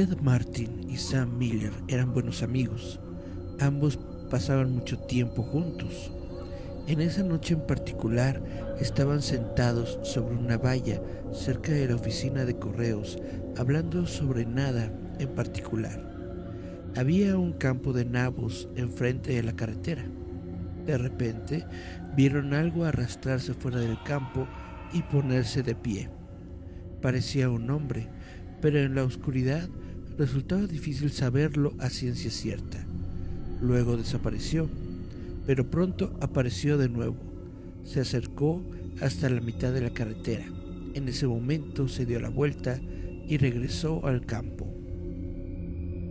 Ted Martin y Sam Miller eran buenos amigos. Ambos pasaban mucho tiempo juntos. En esa noche en particular estaban sentados sobre una valla cerca de la oficina de correos, hablando sobre nada en particular. Había un campo de nabos enfrente de la carretera. De repente vieron algo arrastrarse fuera del campo y ponerse de pie. Parecía un hombre, pero en la oscuridad resultaba difícil saberlo a ciencia cierta. Luego desapareció, pero pronto apareció de nuevo. Se acercó hasta la mitad de la carretera. En ese momento se dio la vuelta y regresó al campo.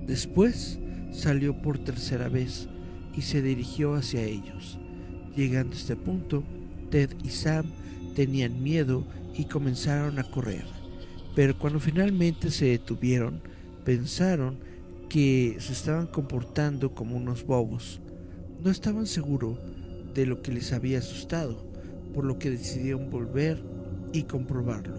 Después salió por tercera vez y se dirigió hacia ellos. Llegando a este punto, Ted y Sam tenían miedo y comenzaron a correr. Pero cuando finalmente se detuvieron, pensaron que se estaban comportando como unos bobos. No estaban seguros de lo que les había asustado, por lo que decidieron volver y comprobarlo.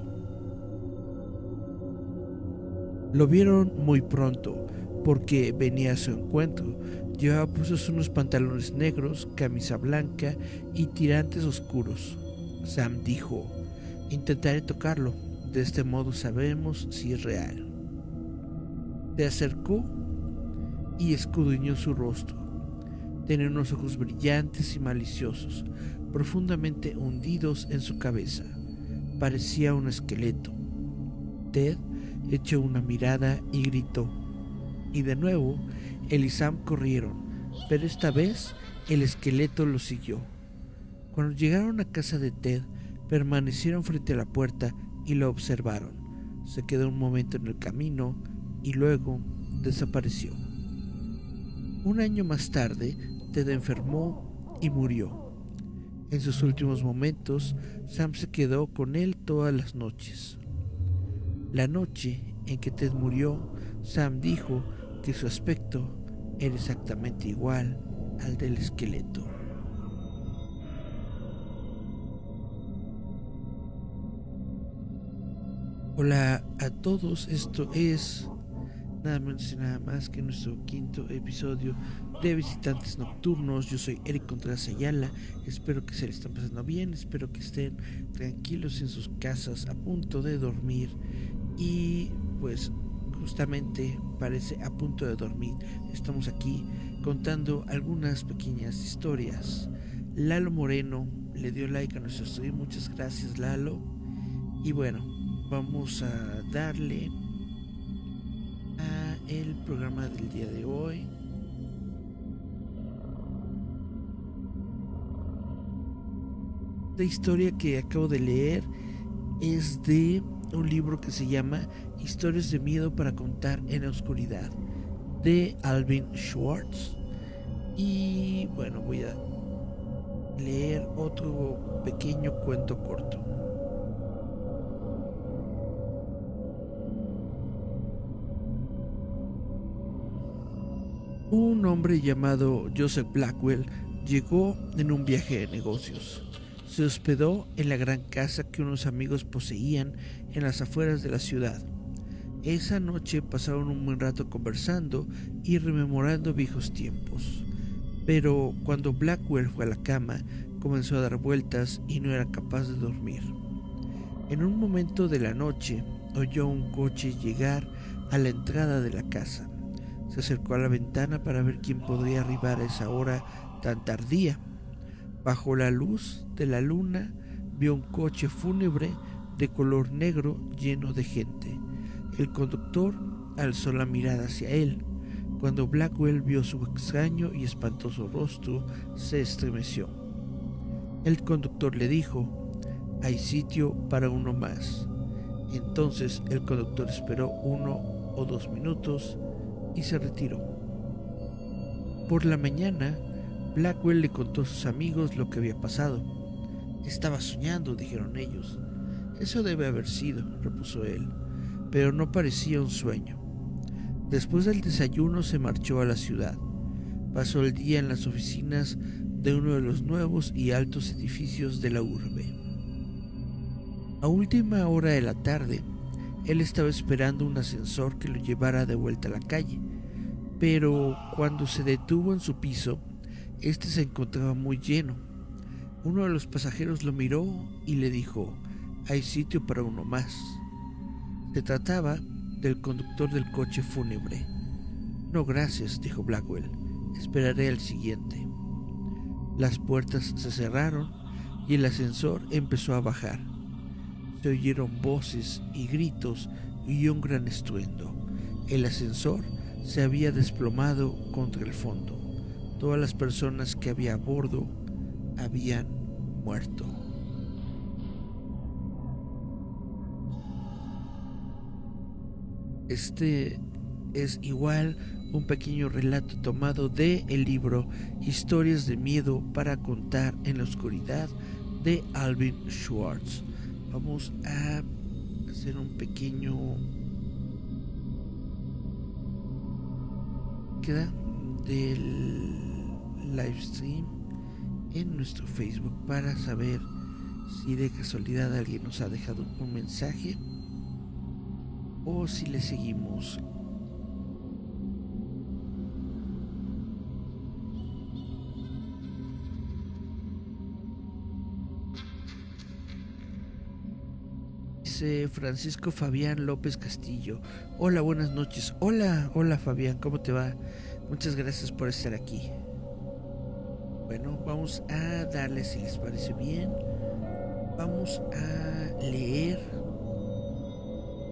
Lo vieron muy pronto porque venía a su encuentro. Llevaba puestos unos pantalones negros, camisa blanca y tirantes oscuros. Sam dijo, intentaré tocarlo, de este modo sabemos si es real. Se acercó y escudriñó su rostro. Tenía unos ojos brillantes y maliciosos, profundamente hundidos en su cabeza. Parecía un esqueleto. Ted echó una mirada y gritó. Y de nuevo, él y Sam corrieron, pero esta vez el esqueleto lo siguió. Cuando llegaron a casa de Ted, permanecieron frente a la puerta y lo observaron. Se quedó un momento en el camino y luego desapareció. Un año más tarde, Ted enfermó y murió. En sus últimos momentos, Sam se quedó con él todas las noches. La noche en que Ted murió, Sam dijo que su aspecto era exactamente igual al del esqueleto. Hola a todos, esto es nada menos y nada más que nuestro quinto episodio de Visitantes Nocturnos. Yo soy Eric Contreras Ayala, espero que se le estén pasando bien, espero que estén tranquilos en sus casas a punto de dormir y pues justamente parece a punto de dormir. Estamos aquí contando algunas pequeñas historias. Lalo Moreno le dio like a nuestro estudio, muchas gracias Lalo. Y bueno, vamos a darle el programa del día de hoy. La historia que acabo de leer es de un libro que se llama Historias de miedo para contar en la oscuridad de Alvin Schwartz. Y bueno, voy a leer otro pequeño cuento corto. Un hombre llamado Joseph Blackwell llegó en un viaje de negocios se hospedó en la gran casa que unos amigos poseían en las afueras de la ciudad. Esa noche pasaron un buen rato conversando y rememorando viejos tiempos. Pero cuando Blackwell fue a la cama, comenzó a dar vueltas y no era capaz de dormir. En un momento de la noche, oyó un coche llegar a la entrada de la casa. Se acercó a la ventana para ver quién podría arribar a esa hora tan tardía Bajo la luz de la luna vio un coche fúnebre de color negro lleno de gente. El conductor alzó la mirada hacia él. Cuando Blackwell vio su extraño y espantoso rostro, se estremeció. El conductor le dijo, hay sitio para uno más. Entonces el conductor esperó uno o dos minutos y se retiró. Por la mañana, Blackwell le contó a sus amigos lo que había pasado. Estaba soñando, dijeron ellos. Eso debe haber sido, repuso él, pero no parecía un sueño. Después del desayuno se marchó a la ciudad. Pasó el día en las oficinas de uno de los nuevos y altos edificios de la urbe. A última hora de la tarde, Él estaba esperando un ascensor que lo llevara de vuelta a la calle, pero cuando se detuvo en su piso, este se encontraba muy lleno. Uno de los pasajeros lo miró y le dijo, hay sitio para uno más. Se trataba del conductor del coche fúnebre. No, gracias, dijo Blackwell. Esperaré al siguiente. Las puertas se cerraron y el ascensor empezó a bajar. Se oyeron voces y gritos y un gran estruendo. El ascensor se había desplomado contra el fondo. Todas las personas que había a bordo habían muerto. Este es igual un pequeño relato tomado de el libro Historias de miedo para contar en la oscuridad de Alvin Schwartz. Vamos a hacer un pequeño queda del live stream en nuestro Facebook para saber si de casualidad alguien nos ha dejado un mensaje o si le seguimos Francisco Fabián López Castillo. Hola, buenas noches. Hola, hola Fabián, ¿cómo te va? Muchas gracias por estar aquí. Bueno, vamos a darle, si les parece bien, vamos a leer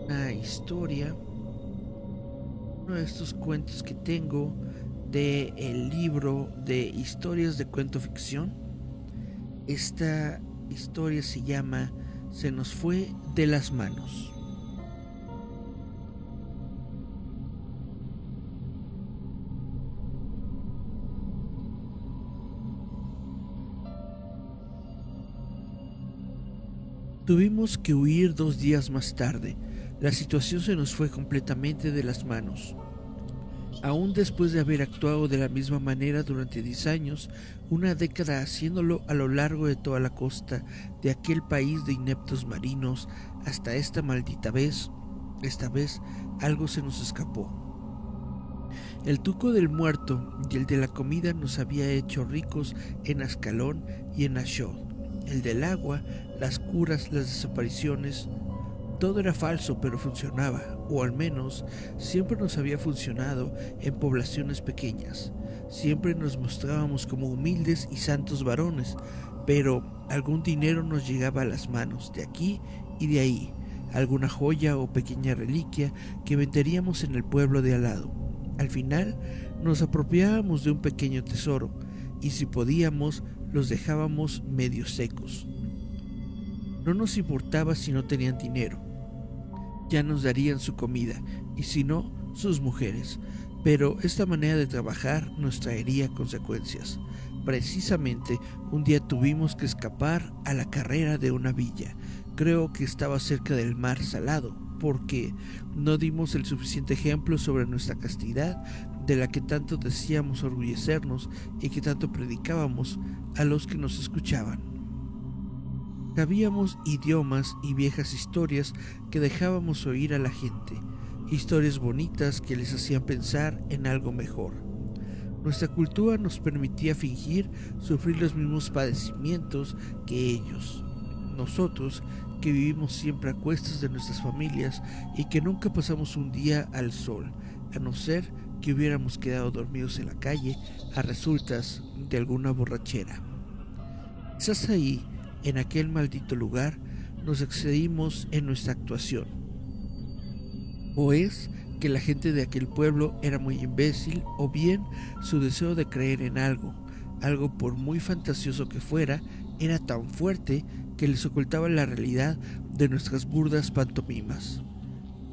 una historia, uno de estos cuentos que tengo de el libro de historias de cuento ficción. Esta historia se llama se nos fue de las manos. Tuvimos que huir dos días más tarde. La situación se nos fue completamente de las manos. Aún después de haber actuado de la misma manera durante 10 años, una década haciéndolo a lo largo de toda la costa de aquel país de ineptos marinos, hasta esta maldita vez, esta vez algo se nos escapó. El tuco del muerto y el de la comida nos había hecho ricos en Ascalón y en Ashod. El del agua, las curas, las desapariciones, todo era falso, pero funcionaba, o al menos siempre nos había funcionado en poblaciones pequeñas. Siempre nos mostrábamos como humildes y santos varones, pero algún dinero nos llegaba a las manos, de aquí y de ahí, alguna joya o pequeña reliquia que venderíamos en el pueblo de al lado. Al final nos apropiábamos de un pequeño tesoro, y si podíamos, los dejábamos medio secos. No nos importaba si no tenían dinero ya nos darían su comida, y si no, sus mujeres. Pero esta manera de trabajar nos traería consecuencias. Precisamente un día tuvimos que escapar a la carrera de una villa. Creo que estaba cerca del mar salado, porque no dimos el suficiente ejemplo sobre nuestra castidad de la que tanto decíamos orgullecernos y que tanto predicábamos a los que nos escuchaban. Sabíamos idiomas y viejas historias que dejábamos oír a la gente, historias bonitas que les hacían pensar en algo mejor. Nuestra cultura nos permitía fingir sufrir los mismos padecimientos que ellos. Nosotros, que vivimos siempre a cuestas de nuestras familias y que nunca pasamos un día al sol, a no ser que hubiéramos quedado dormidos en la calle a resultas de alguna borrachera. Estás ahí en aquel maldito lugar nos excedimos en nuestra actuación. O es que la gente de aquel pueblo era muy imbécil, o bien su deseo de creer en algo, algo por muy fantasioso que fuera, era tan fuerte que les ocultaba la realidad de nuestras burdas pantomimas.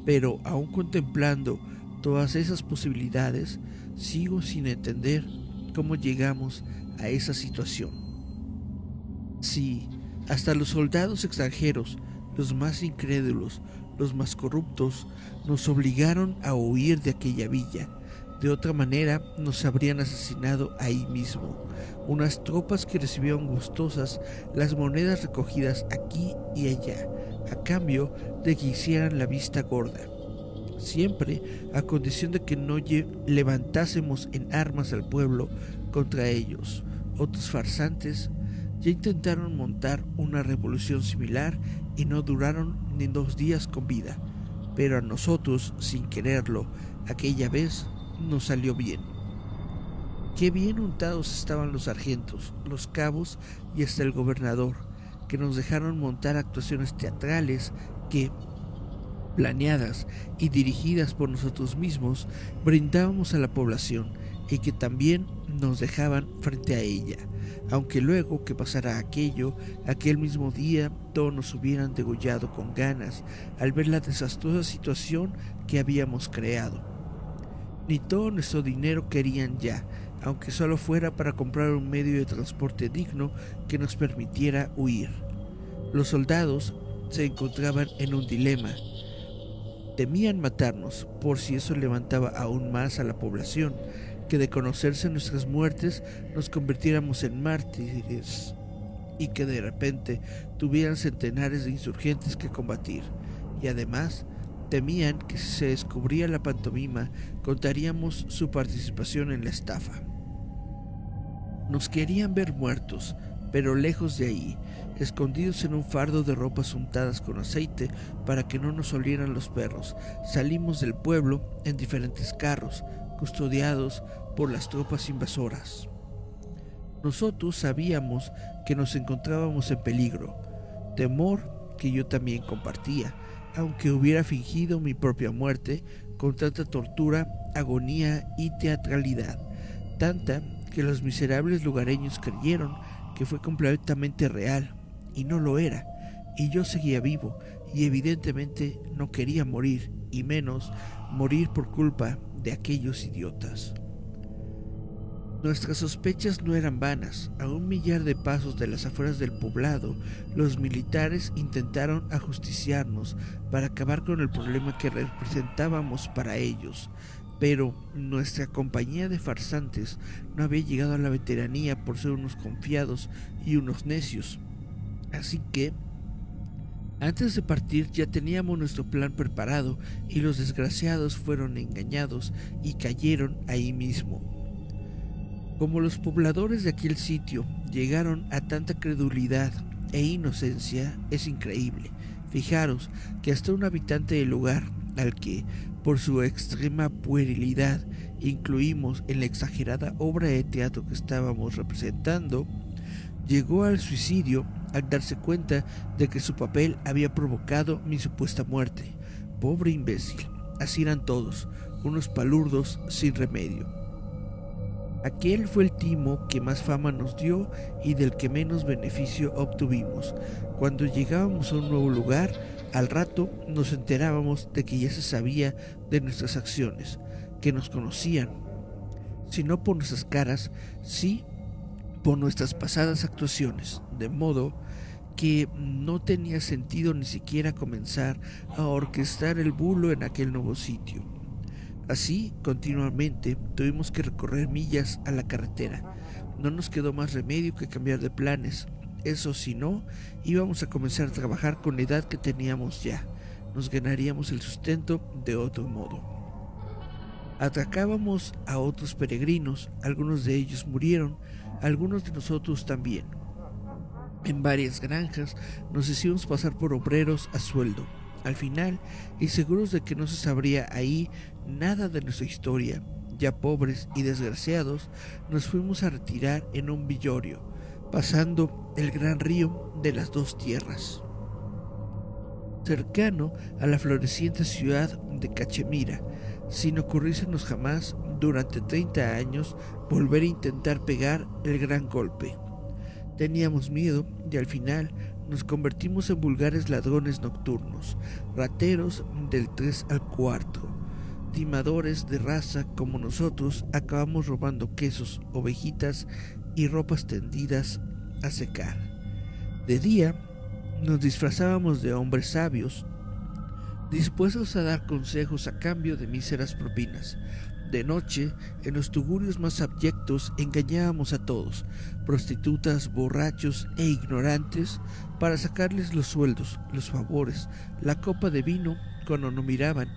Pero aún contemplando todas esas posibilidades, sigo sin entender cómo llegamos a esa situación. Sí, hasta los soldados extranjeros, los más incrédulos, los más corruptos, nos obligaron a huir de aquella villa. De otra manera, nos habrían asesinado ahí mismo. Unas tropas que recibieron gustosas las monedas recogidas aquí y allá, a cambio de que hicieran la vista gorda. Siempre a condición de que no levantásemos en armas al pueblo contra ellos. Otros farsantes ya intentaron montar una revolución similar y no duraron ni dos días con vida. Pero a nosotros, sin quererlo, aquella vez nos salió bien. Qué bien untados estaban los sargentos, los cabos y hasta el gobernador, que nos dejaron montar actuaciones teatrales que, planeadas y dirigidas por nosotros mismos, brindábamos a la población y que también nos dejaban frente a ella, aunque luego que pasara aquello, aquel mismo día todos nos hubieran degollado con ganas al ver la desastrosa situación que habíamos creado. Ni todo nuestro dinero querían ya, aunque solo fuera para comprar un medio de transporte digno que nos permitiera huir. Los soldados se encontraban en un dilema. Temían matarnos por si eso levantaba aún más a la población, que de conocerse nuestras muertes nos convirtiéramos en mártires y que de repente tuvieran centenares de insurgentes que combatir. Y además temían que si se descubría la pantomima contaríamos su participación en la estafa. Nos querían ver muertos, pero lejos de ahí, escondidos en un fardo de ropas untadas con aceite para que no nos olieran los perros, salimos del pueblo en diferentes carros, custodiados por las tropas invasoras. Nosotros sabíamos que nos encontrábamos en peligro, temor que yo también compartía, aunque hubiera fingido mi propia muerte con tanta tortura, agonía y teatralidad, tanta que los miserables lugareños creyeron que fue completamente real, y no lo era, y yo seguía vivo, y evidentemente no quería morir, y menos morir por culpa de aquellos idiotas. Nuestras sospechas no eran vanas. A un millar de pasos de las afueras del poblado, los militares intentaron ajusticiarnos para acabar con el problema que representábamos para ellos. Pero nuestra compañía de farsantes no había llegado a la veteranía por ser unos confiados y unos necios. Así que antes de partir ya teníamos nuestro plan preparado y los desgraciados fueron engañados y cayeron ahí mismo. Como los pobladores de aquel sitio llegaron a tanta credulidad e inocencia, es increíble. Fijaros que hasta un habitante del lugar, al que, por su extrema puerilidad, incluimos en la exagerada obra de teatro que estábamos representando, llegó al suicidio al darse cuenta de que su papel había provocado mi supuesta muerte. Pobre imbécil, así eran todos, unos palurdos sin remedio. Aquel fue el timo que más fama nos dio y del que menos beneficio obtuvimos. Cuando llegábamos a un nuevo lugar, al rato nos enterábamos de que ya se sabía de nuestras acciones, que nos conocían, si no por nuestras caras, sí por nuestras pasadas actuaciones, de modo que no tenía sentido ni siquiera comenzar a orquestar el bulo en aquel nuevo sitio. Así, continuamente, tuvimos que recorrer millas a la carretera. No nos quedó más remedio que cambiar de planes. Eso si no, íbamos a comenzar a trabajar con la edad que teníamos ya. Nos ganaríamos el sustento de otro modo. Atracábamos a otros peregrinos, algunos de ellos murieron, algunos de nosotros también. En varias granjas nos hicimos pasar por obreros a sueldo. Al final, y seguros de que no se sabría ahí nada de nuestra historia, ya pobres y desgraciados, nos fuimos a retirar en un villorio, pasando el gran río de las dos tierras. Cercano a la floreciente ciudad de Cachemira, sin ocurrírsenos jamás durante 30 años volver a intentar pegar el gran golpe. Teníamos miedo y al final nos convertimos en vulgares ladrones nocturnos, rateros del 3 al 4. Timadores de raza como nosotros acabamos robando quesos, ovejitas y ropas tendidas a secar. De día nos disfrazábamos de hombres sabios dispuestos a dar consejos a cambio de míseras propinas. De noche, en los tugurios más abyectos, engañábamos a todos, prostitutas, borrachos e ignorantes, para sacarles los sueldos, los favores, la copa de vino cuando no miraban,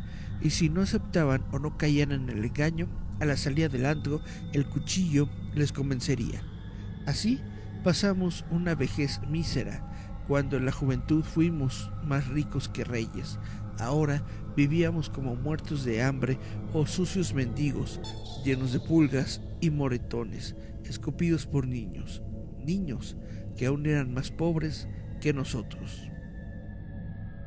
y si no aceptaban o no caían en el engaño, a la salida del antro, el cuchillo les convencería. Así pasamos una vejez mísera, cuando en la juventud fuimos más ricos que reyes. Ahora vivíamos como muertos de hambre o sucios mendigos, llenos de pulgas y moretones, escupidos por niños, niños que aún eran más pobres que nosotros.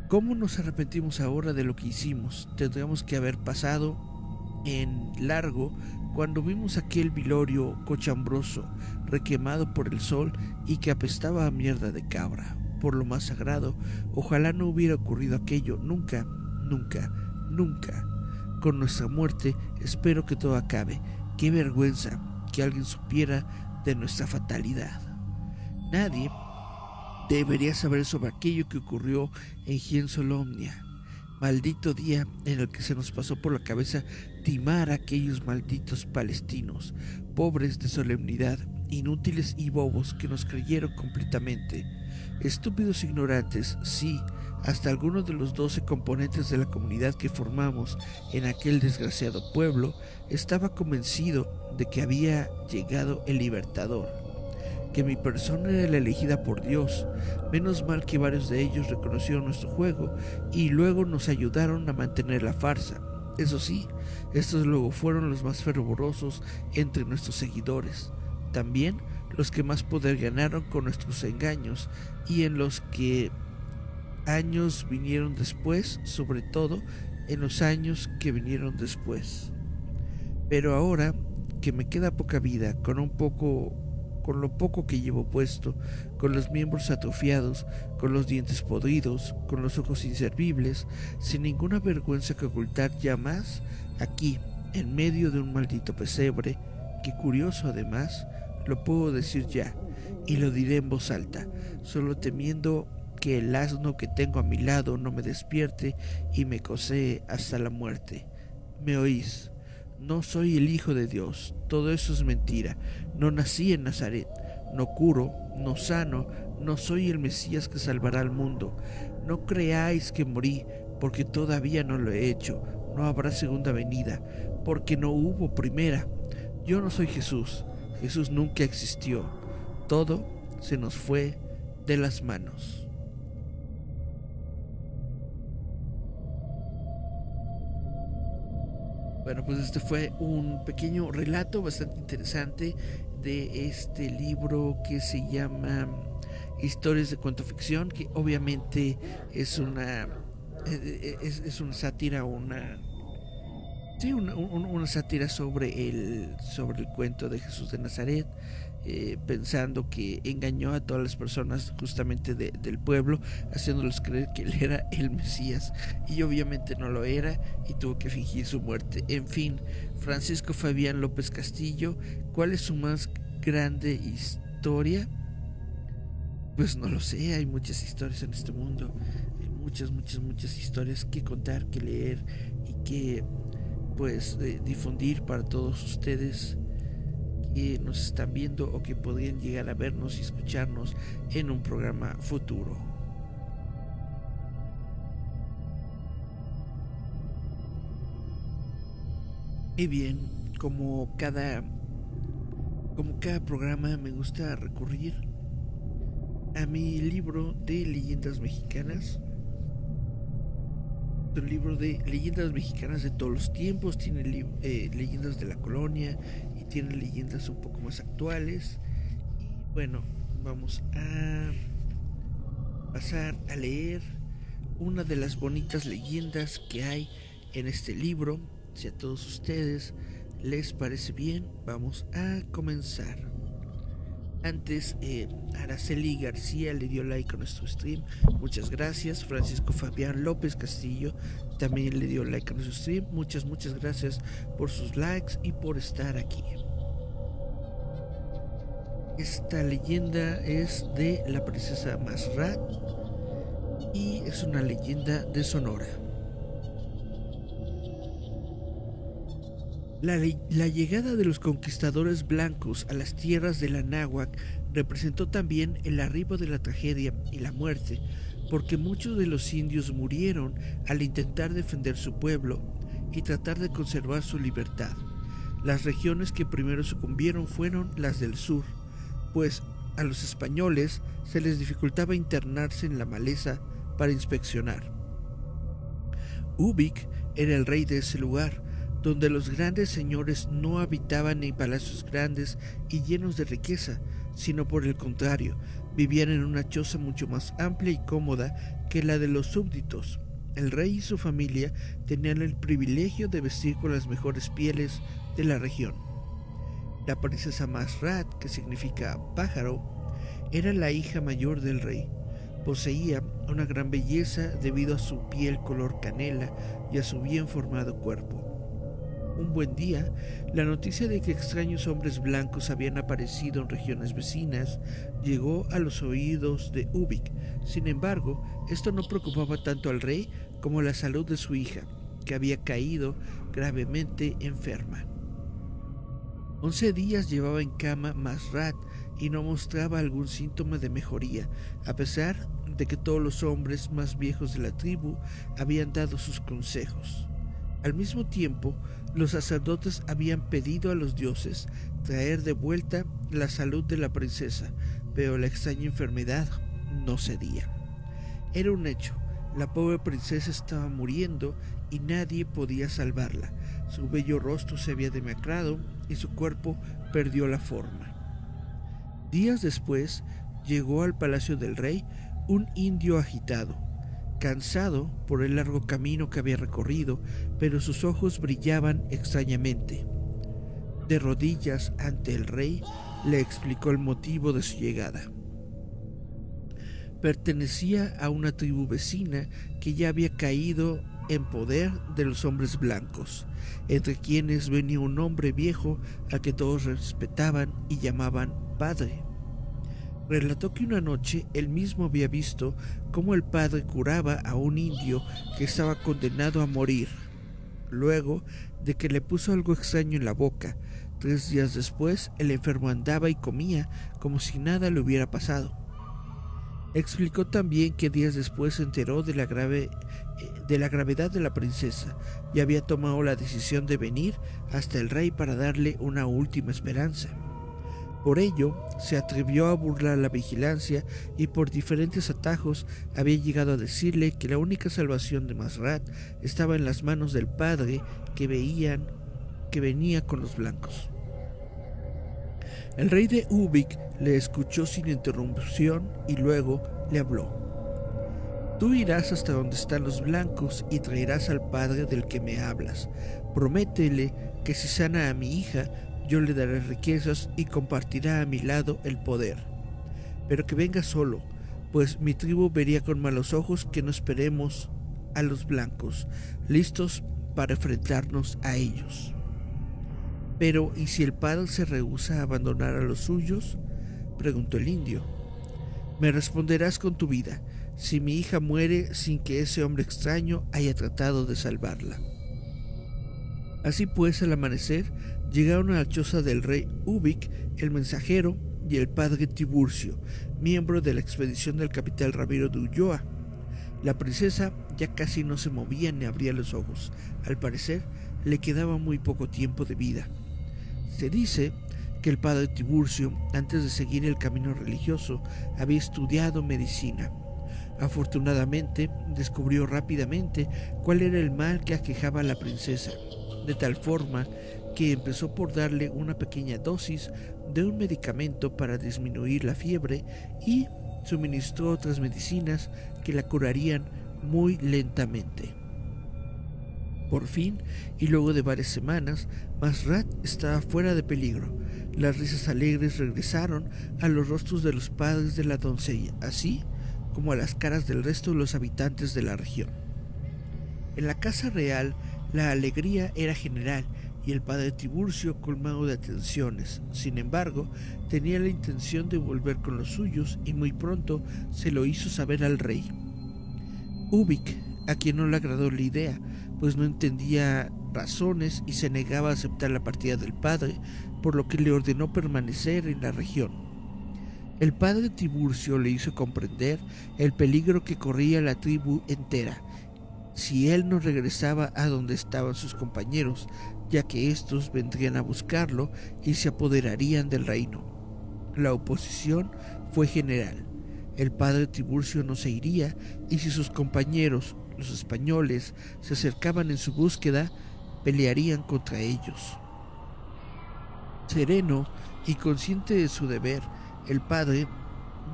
¿Cómo nos arrepentimos ahora de lo que hicimos? Tendríamos que haber pasado en largo cuando vimos aquel vilorio cochambroso, requemado por el sol y que apestaba a mierda de cabra. Por lo más sagrado, ojalá no hubiera ocurrido aquello nunca, nunca, nunca. Con nuestra muerte espero que todo acabe. Qué vergüenza que alguien supiera de nuestra fatalidad. Nadie debería saber sobre aquello que ocurrió en Giensolomnia. Maldito día en el que se nos pasó por la cabeza timar a aquellos malditos palestinos, pobres de solemnidad, inútiles y bobos que nos creyeron completamente. Estúpidos ignorantes, sí, hasta algunos de los doce componentes de la comunidad que formamos en aquel desgraciado pueblo estaba convencido de que había llegado el libertador que mi persona era la elegida por Dios. Menos mal que varios de ellos reconocieron nuestro juego y luego nos ayudaron a mantener la farsa. Eso sí, estos luego fueron los más fervorosos entre nuestros seguidores. También los que más poder ganaron con nuestros engaños y en los que años vinieron después, sobre todo en los años que vinieron después. Pero ahora que me queda poca vida, con un poco con lo poco que llevo puesto, con los miembros atrofiados, con los dientes podridos, con los ojos inservibles, sin ninguna vergüenza que ocultar ya más, aquí, en medio de un maldito pesebre, que curioso además, lo puedo decir ya, y lo diré en voz alta, solo temiendo que el asno que tengo a mi lado no me despierte y me cosee hasta la muerte. ¿Me oís? No soy el Hijo de Dios, todo eso es mentira. No nací en Nazaret, no curo, no sano, no soy el Mesías que salvará al mundo. No creáis que morí, porque todavía no lo he hecho. No habrá segunda venida, porque no hubo primera. Yo no soy Jesús, Jesús nunca existió. Todo se nos fue de las manos. Bueno, pues este fue un pequeño relato bastante interesante de este libro que se llama Historias de cuento ficción, que obviamente es una eh, es, es una sátira, una sí, una, sátira sobre el sobre el cuento de Jesús de Nazaret. Eh, pensando que engañó a todas las personas justamente del pueblo, haciéndoles creer que él era el Mesías y obviamente no lo era y tuvo que fingir su muerte. En fin, Francisco Fabián López Castillo, ¿cuál es su más grande historia? Pues no lo sé, hay muchas historias en este mundo, hay muchas, muchas, muchas historias que contar, que leer y que pues eh, difundir para todos ustedes que nos están viendo o que podrían llegar a vernos y escucharnos en un programa futuro. Y bien, como cada como cada programa me gusta recurrir a mi libro de leyendas mexicanas. Un libro de leyendas mexicanas de todos los tiempos, tiene eh, leyendas de la colonia, tiene leyendas un poco más actuales. Y bueno, vamos a pasar a leer una de las bonitas leyendas que hay en este libro. Si a todos ustedes les parece bien, vamos a comenzar. Antes, eh, Araceli García le dio like a nuestro stream. Muchas gracias. Francisco Fabián López Castillo también le dio like a nuestro stream. Muchas, muchas gracias por sus likes y por estar aquí. Esta leyenda es de la princesa Masrat y es una leyenda de Sonora. La, llegada de los conquistadores blancos a las tierras de la representó también el arribo de la tragedia y la muerte, porque muchos de los indios murieron al intentar defender su pueblo y tratar de conservar su libertad. Las regiones que primero sucumbieron fueron las del sur, pues a los españoles se les dificultaba internarse en la maleza para inspeccionar. Ubik era el rey de ese lugar, donde los grandes señores no habitaban en palacios grandes y llenos de riqueza, sino por el contrario, vivían en una choza mucho más amplia y cómoda que la de los súbditos. El rey y su familia tenían el privilegio de vestir con las mejores pieles de la región. La princesa Masrat, que significa pájaro, era la hija mayor del rey. Poseía una gran belleza debido a su piel color canela y a su bien formado cuerpo. Un buen día, la noticia de que extraños hombres blancos habían aparecido en regiones vecinas llegó a los oídos de Ubik. Sin embargo, esto no preocupaba tanto al rey como la salud de su hija, que había caído gravemente enferma. Once días llevaba en cama Masrat y no mostraba algún síntoma de mejoría, a pesar de que todos los hombres más viejos de la tribu habían dado sus consejos. Al mismo tiempo, los sacerdotes habían pedido a los dioses traer de vuelta la salud de la princesa, pero la extraña enfermedad no cedía. Era un hecho, la pobre princesa estaba muriendo y nadie podía salvarla. Su bello rostro se había demacrado y su cuerpo perdió la forma. Días después llegó al palacio del rey un indio agitado cansado por el largo camino que había recorrido, pero sus ojos brillaban extrañamente. De rodillas ante el rey, le explicó el motivo de su llegada. Pertenecía a una tribu vecina que ya había caído en poder de los hombres blancos, entre quienes venía un hombre viejo al que todos respetaban y llamaban padre relató que una noche él mismo había visto cómo el padre curaba a un indio que estaba condenado a morir. Luego de que le puso algo extraño en la boca, tres días después el enfermo andaba y comía como si nada le hubiera pasado. Explicó también que días después se enteró de la, grave, eh, de la gravedad de la princesa y había tomado la decisión de venir hasta el rey para darle una última esperanza. Por ello, se atrevió a burlar la vigilancia y por diferentes atajos había llegado a decirle que la única salvación de Masrat estaba en las manos del padre que veían que venía con los blancos. El rey de Ubik le escuchó sin interrupción y luego le habló. Tú irás hasta donde están los blancos y traerás al padre del que me hablas. Prométele que si sana a mi hija, yo le daré riquezas y compartirá a mi lado el poder. Pero que venga solo, pues mi tribu vería con malos ojos que no esperemos a los blancos, listos para enfrentarnos a ellos. Pero, ¿y si el padre se rehúsa a abandonar a los suyos? preguntó el indio. Me responderás con tu vida, si mi hija muere sin que ese hombre extraño haya tratado de salvarla. Así pues, al amanecer, llegaron a la choza del rey Ubik, el mensajero y el padre Tiburcio, miembro de la expedición del capitán Ramiro de Ulloa. La princesa ya casi no se movía ni abría los ojos. Al parecer, le quedaba muy poco tiempo de vida. Se dice que el padre Tiburcio, antes de seguir el camino religioso, había estudiado medicina. Afortunadamente, descubrió rápidamente cuál era el mal que aquejaba a la princesa, de tal forma que empezó por darle una pequeña dosis de un medicamento para disminuir la fiebre y suministró otras medicinas que la curarían muy lentamente. Por fin, y luego de varias semanas, Masrat estaba fuera de peligro. Las risas alegres regresaron a los rostros de los padres de la doncella, así como a las caras del resto de los habitantes de la región. En la casa real, la alegría era general y el padre Tiburcio colmado de atenciones. Sin embargo, tenía la intención de volver con los suyos y muy pronto se lo hizo saber al rey. Ubik, a quien no le agradó la idea, pues no entendía razones y se negaba a aceptar la partida del padre, por lo que le ordenó permanecer en la región. El padre Tiburcio le hizo comprender el peligro que corría la tribu entera si él no regresaba a donde estaban sus compañeros, ya que éstos vendrían a buscarlo y se apoderarían del reino. La oposición fue general. El padre Tiburcio no se iría y si sus compañeros, los españoles, se acercaban en su búsqueda, pelearían contra ellos. Sereno y consciente de su deber, el padre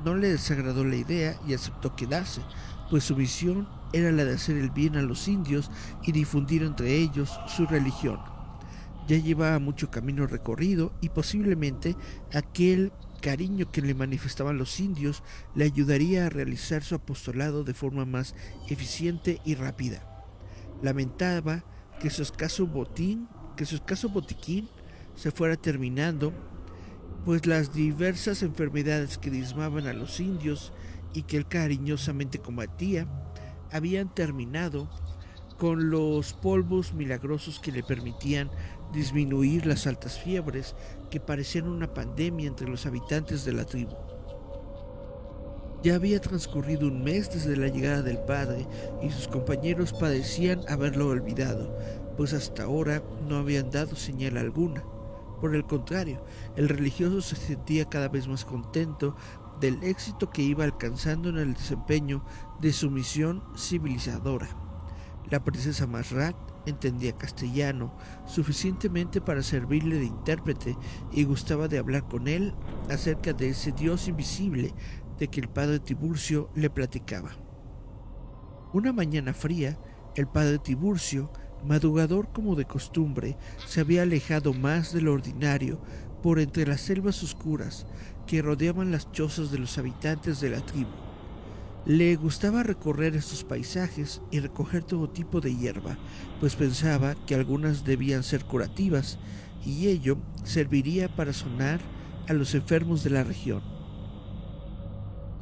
no le desagradó la idea y aceptó quedarse, pues su misión era la de hacer el bien a los indios y difundir entre ellos su religión. Ya llevaba mucho camino recorrido y posiblemente aquel cariño que le manifestaban los indios le ayudaría a realizar su apostolado de forma más eficiente y rápida. Lamentaba que su escaso botín, que su escaso botiquín se fuera terminando, pues las diversas enfermedades que dismaban a los indios y que él cariñosamente combatía habían terminado con los polvos milagrosos que le permitían disminuir las altas fiebres que parecían una pandemia entre los habitantes de la tribu. Ya había transcurrido un mes desde la llegada del padre y sus compañeros padecían haberlo olvidado, pues hasta ahora no habían dado señal alguna. Por el contrario, el religioso se sentía cada vez más contento del éxito que iba alcanzando en el desempeño de su misión civilizadora. La princesa Masrat entendía castellano suficientemente para servirle de intérprete y gustaba de hablar con él acerca de ese Dios invisible de que el padre Tiburcio le platicaba. Una mañana fría, el padre Tiburcio, madrugador como de costumbre, se había alejado más de lo ordinario por entre las selvas oscuras que rodeaban las chozas de los habitantes de la tribu. Le gustaba recorrer estos paisajes y recoger todo tipo de hierba, pues pensaba que algunas debían ser curativas y ello serviría para sonar a los enfermos de la región.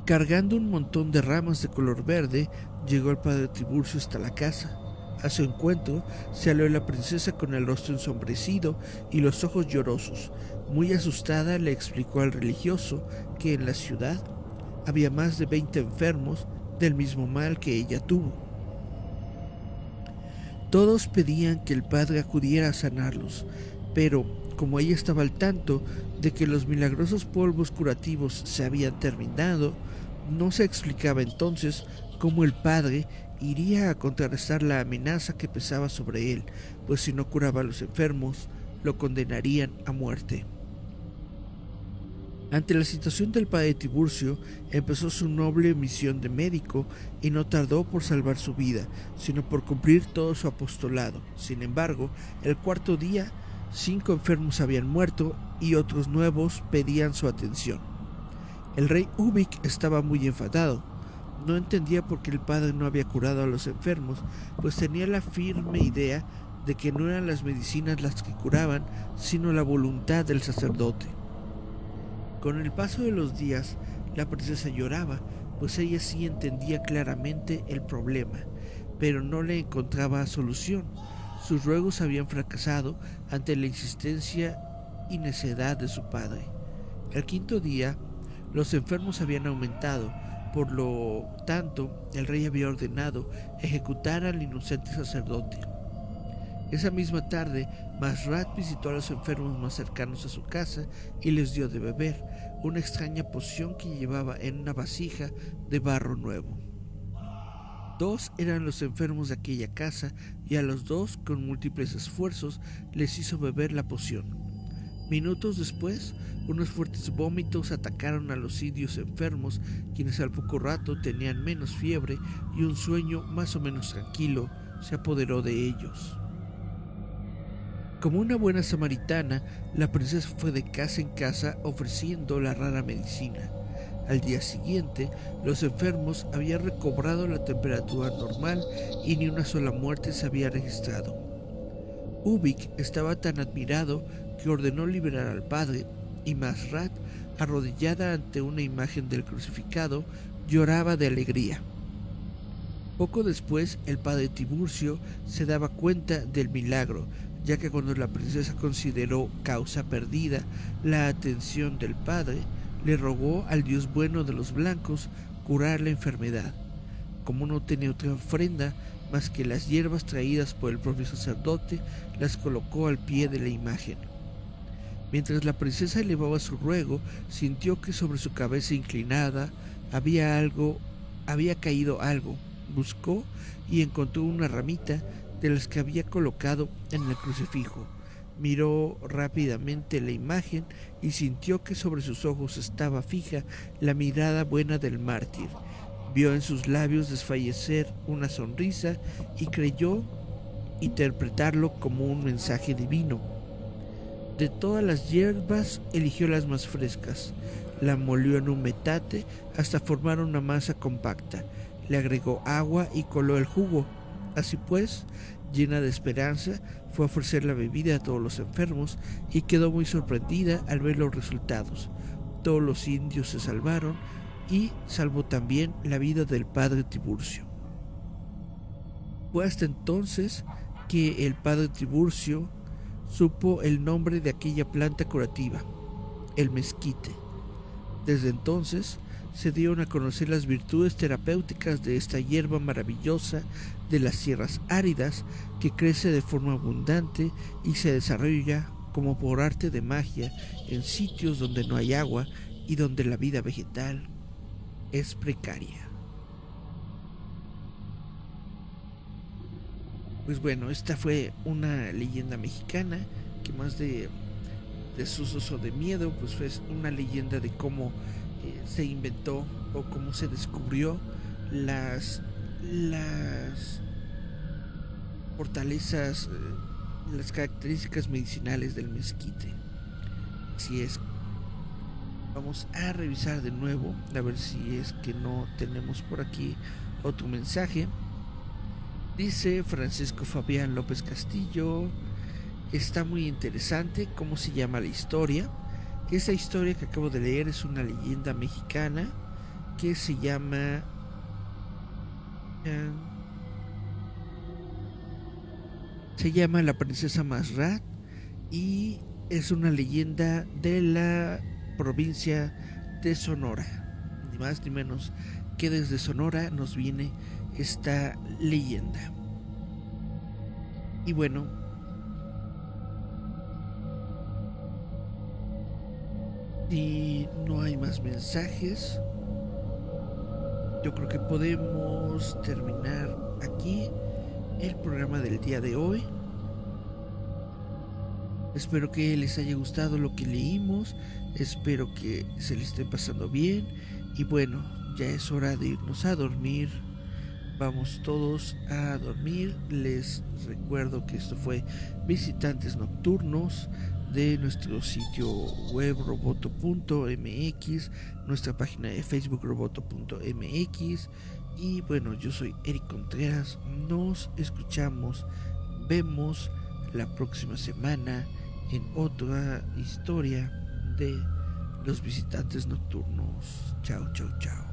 Cargando un montón de ramas de color verde, llegó el padre Tiburcio hasta la casa. A su encuentro se salió la princesa con el rostro ensombrecido y los ojos llorosos. Muy asustada le explicó al religioso que en la ciudad había más de 20 enfermos del mismo mal que ella tuvo. Todos pedían que el padre acudiera a sanarlos, pero como ella estaba al tanto de que los milagrosos polvos curativos se habían terminado, no se explicaba entonces cómo el padre iría a contrarrestar la amenaza que pesaba sobre él, pues si no curaba a los enfermos, lo condenarían a muerte. Ante la situación del padre Tiburcio, empezó su noble misión de médico y no tardó por salvar su vida, sino por cumplir todo su apostolado. Sin embargo, el cuarto día, cinco enfermos habían muerto y otros nuevos pedían su atención. El rey Ubik estaba muy enfadado. No entendía por qué el padre no había curado a los enfermos, pues tenía la firme idea de que no eran las medicinas las que curaban, sino la voluntad del sacerdote. Con el paso de los días, la princesa lloraba, pues ella sí entendía claramente el problema, pero no le encontraba solución. Sus ruegos habían fracasado ante la insistencia y necedad de su padre. El quinto día, los enfermos habían aumentado, por lo tanto, el rey había ordenado ejecutar al inocente sacerdote. Esa misma tarde, Masrat visitó a los enfermos más cercanos a su casa y les dio de beber una extraña poción que llevaba en una vasija de barro nuevo. Dos eran los enfermos de aquella casa y a los dos, con múltiples esfuerzos, les hizo beber la poción. Minutos después, unos fuertes vómitos atacaron a los indios enfermos, quienes al poco rato tenían menos fiebre y un sueño más o menos tranquilo se apoderó de ellos. Como una buena samaritana, la princesa fue de casa en casa ofreciendo la rara medicina. Al día siguiente, los enfermos habían recobrado la temperatura normal y ni una sola muerte se había registrado. Ubik estaba tan admirado que ordenó liberar al padre y Masrat, arrodillada ante una imagen del crucificado, lloraba de alegría. Poco después, el padre Tiburcio se daba cuenta del milagro, ya que cuando la princesa consideró causa perdida la atención del padre, le rogó al Dios bueno de los blancos curar la enfermedad. Como no tenía otra ofrenda más que las hierbas traídas por el propio sacerdote, las colocó al pie de la imagen. Mientras la princesa elevaba su ruego, sintió que sobre su cabeza inclinada había algo, había caído algo. Buscó y encontró una ramita de las que había colocado en el crucifijo. Miró rápidamente la imagen y sintió que sobre sus ojos estaba fija la mirada buena del mártir. Vio en sus labios desfallecer una sonrisa y creyó interpretarlo como un mensaje divino. De todas las hierbas eligió las más frescas, la molió en un metate hasta formar una masa compacta, le agregó agua y coló el jugo. Así pues, llena de esperanza, fue a ofrecer la bebida a todos los enfermos y quedó muy sorprendida al ver los resultados. Todos los indios se salvaron y salvó también la vida del padre Tiburcio. Fue hasta entonces que el padre Tiburcio supo el nombre de aquella planta curativa, el mezquite. Desde entonces se dieron a conocer las virtudes terapéuticas de esta hierba maravillosa de las sierras áridas que crece de forma abundante y se desarrolla como por arte de magia en sitios donde no hay agua y donde la vida vegetal es precaria. Pues bueno, esta fue una leyenda mexicana que más de, de susos o de miedo, pues fue una leyenda de cómo eh, se inventó o cómo se descubrió las, las fortalezas, eh, las características medicinales del mezquite. Si es, vamos a revisar de nuevo, a ver si es que no tenemos por aquí otro mensaje. Dice Francisco Fabián López Castillo, está muy interesante cómo se llama la historia. Esa historia que acabo de leer es una leyenda mexicana que se llama... Se llama La Princesa Masrat y es una leyenda de la provincia de Sonora. Ni más ni menos que desde Sonora nos viene esta leyenda. Y bueno, y no hay más mensajes, yo creo que podemos terminar aquí el programa del día de hoy. Espero que les haya gustado lo que leímos, espero que se les esté pasando bien y bueno, ya es hora de irnos a dormir vamos todos a dormir. Les recuerdo que esto fue Visitantes Nocturnos de nuestro sitio web roboto.mx, nuestra página de Facebook roboto.mx y bueno, yo soy Eric Contreras. Nos escuchamos, vemos la próxima semana en otra historia de los visitantes nocturnos. Chao, chao, chao.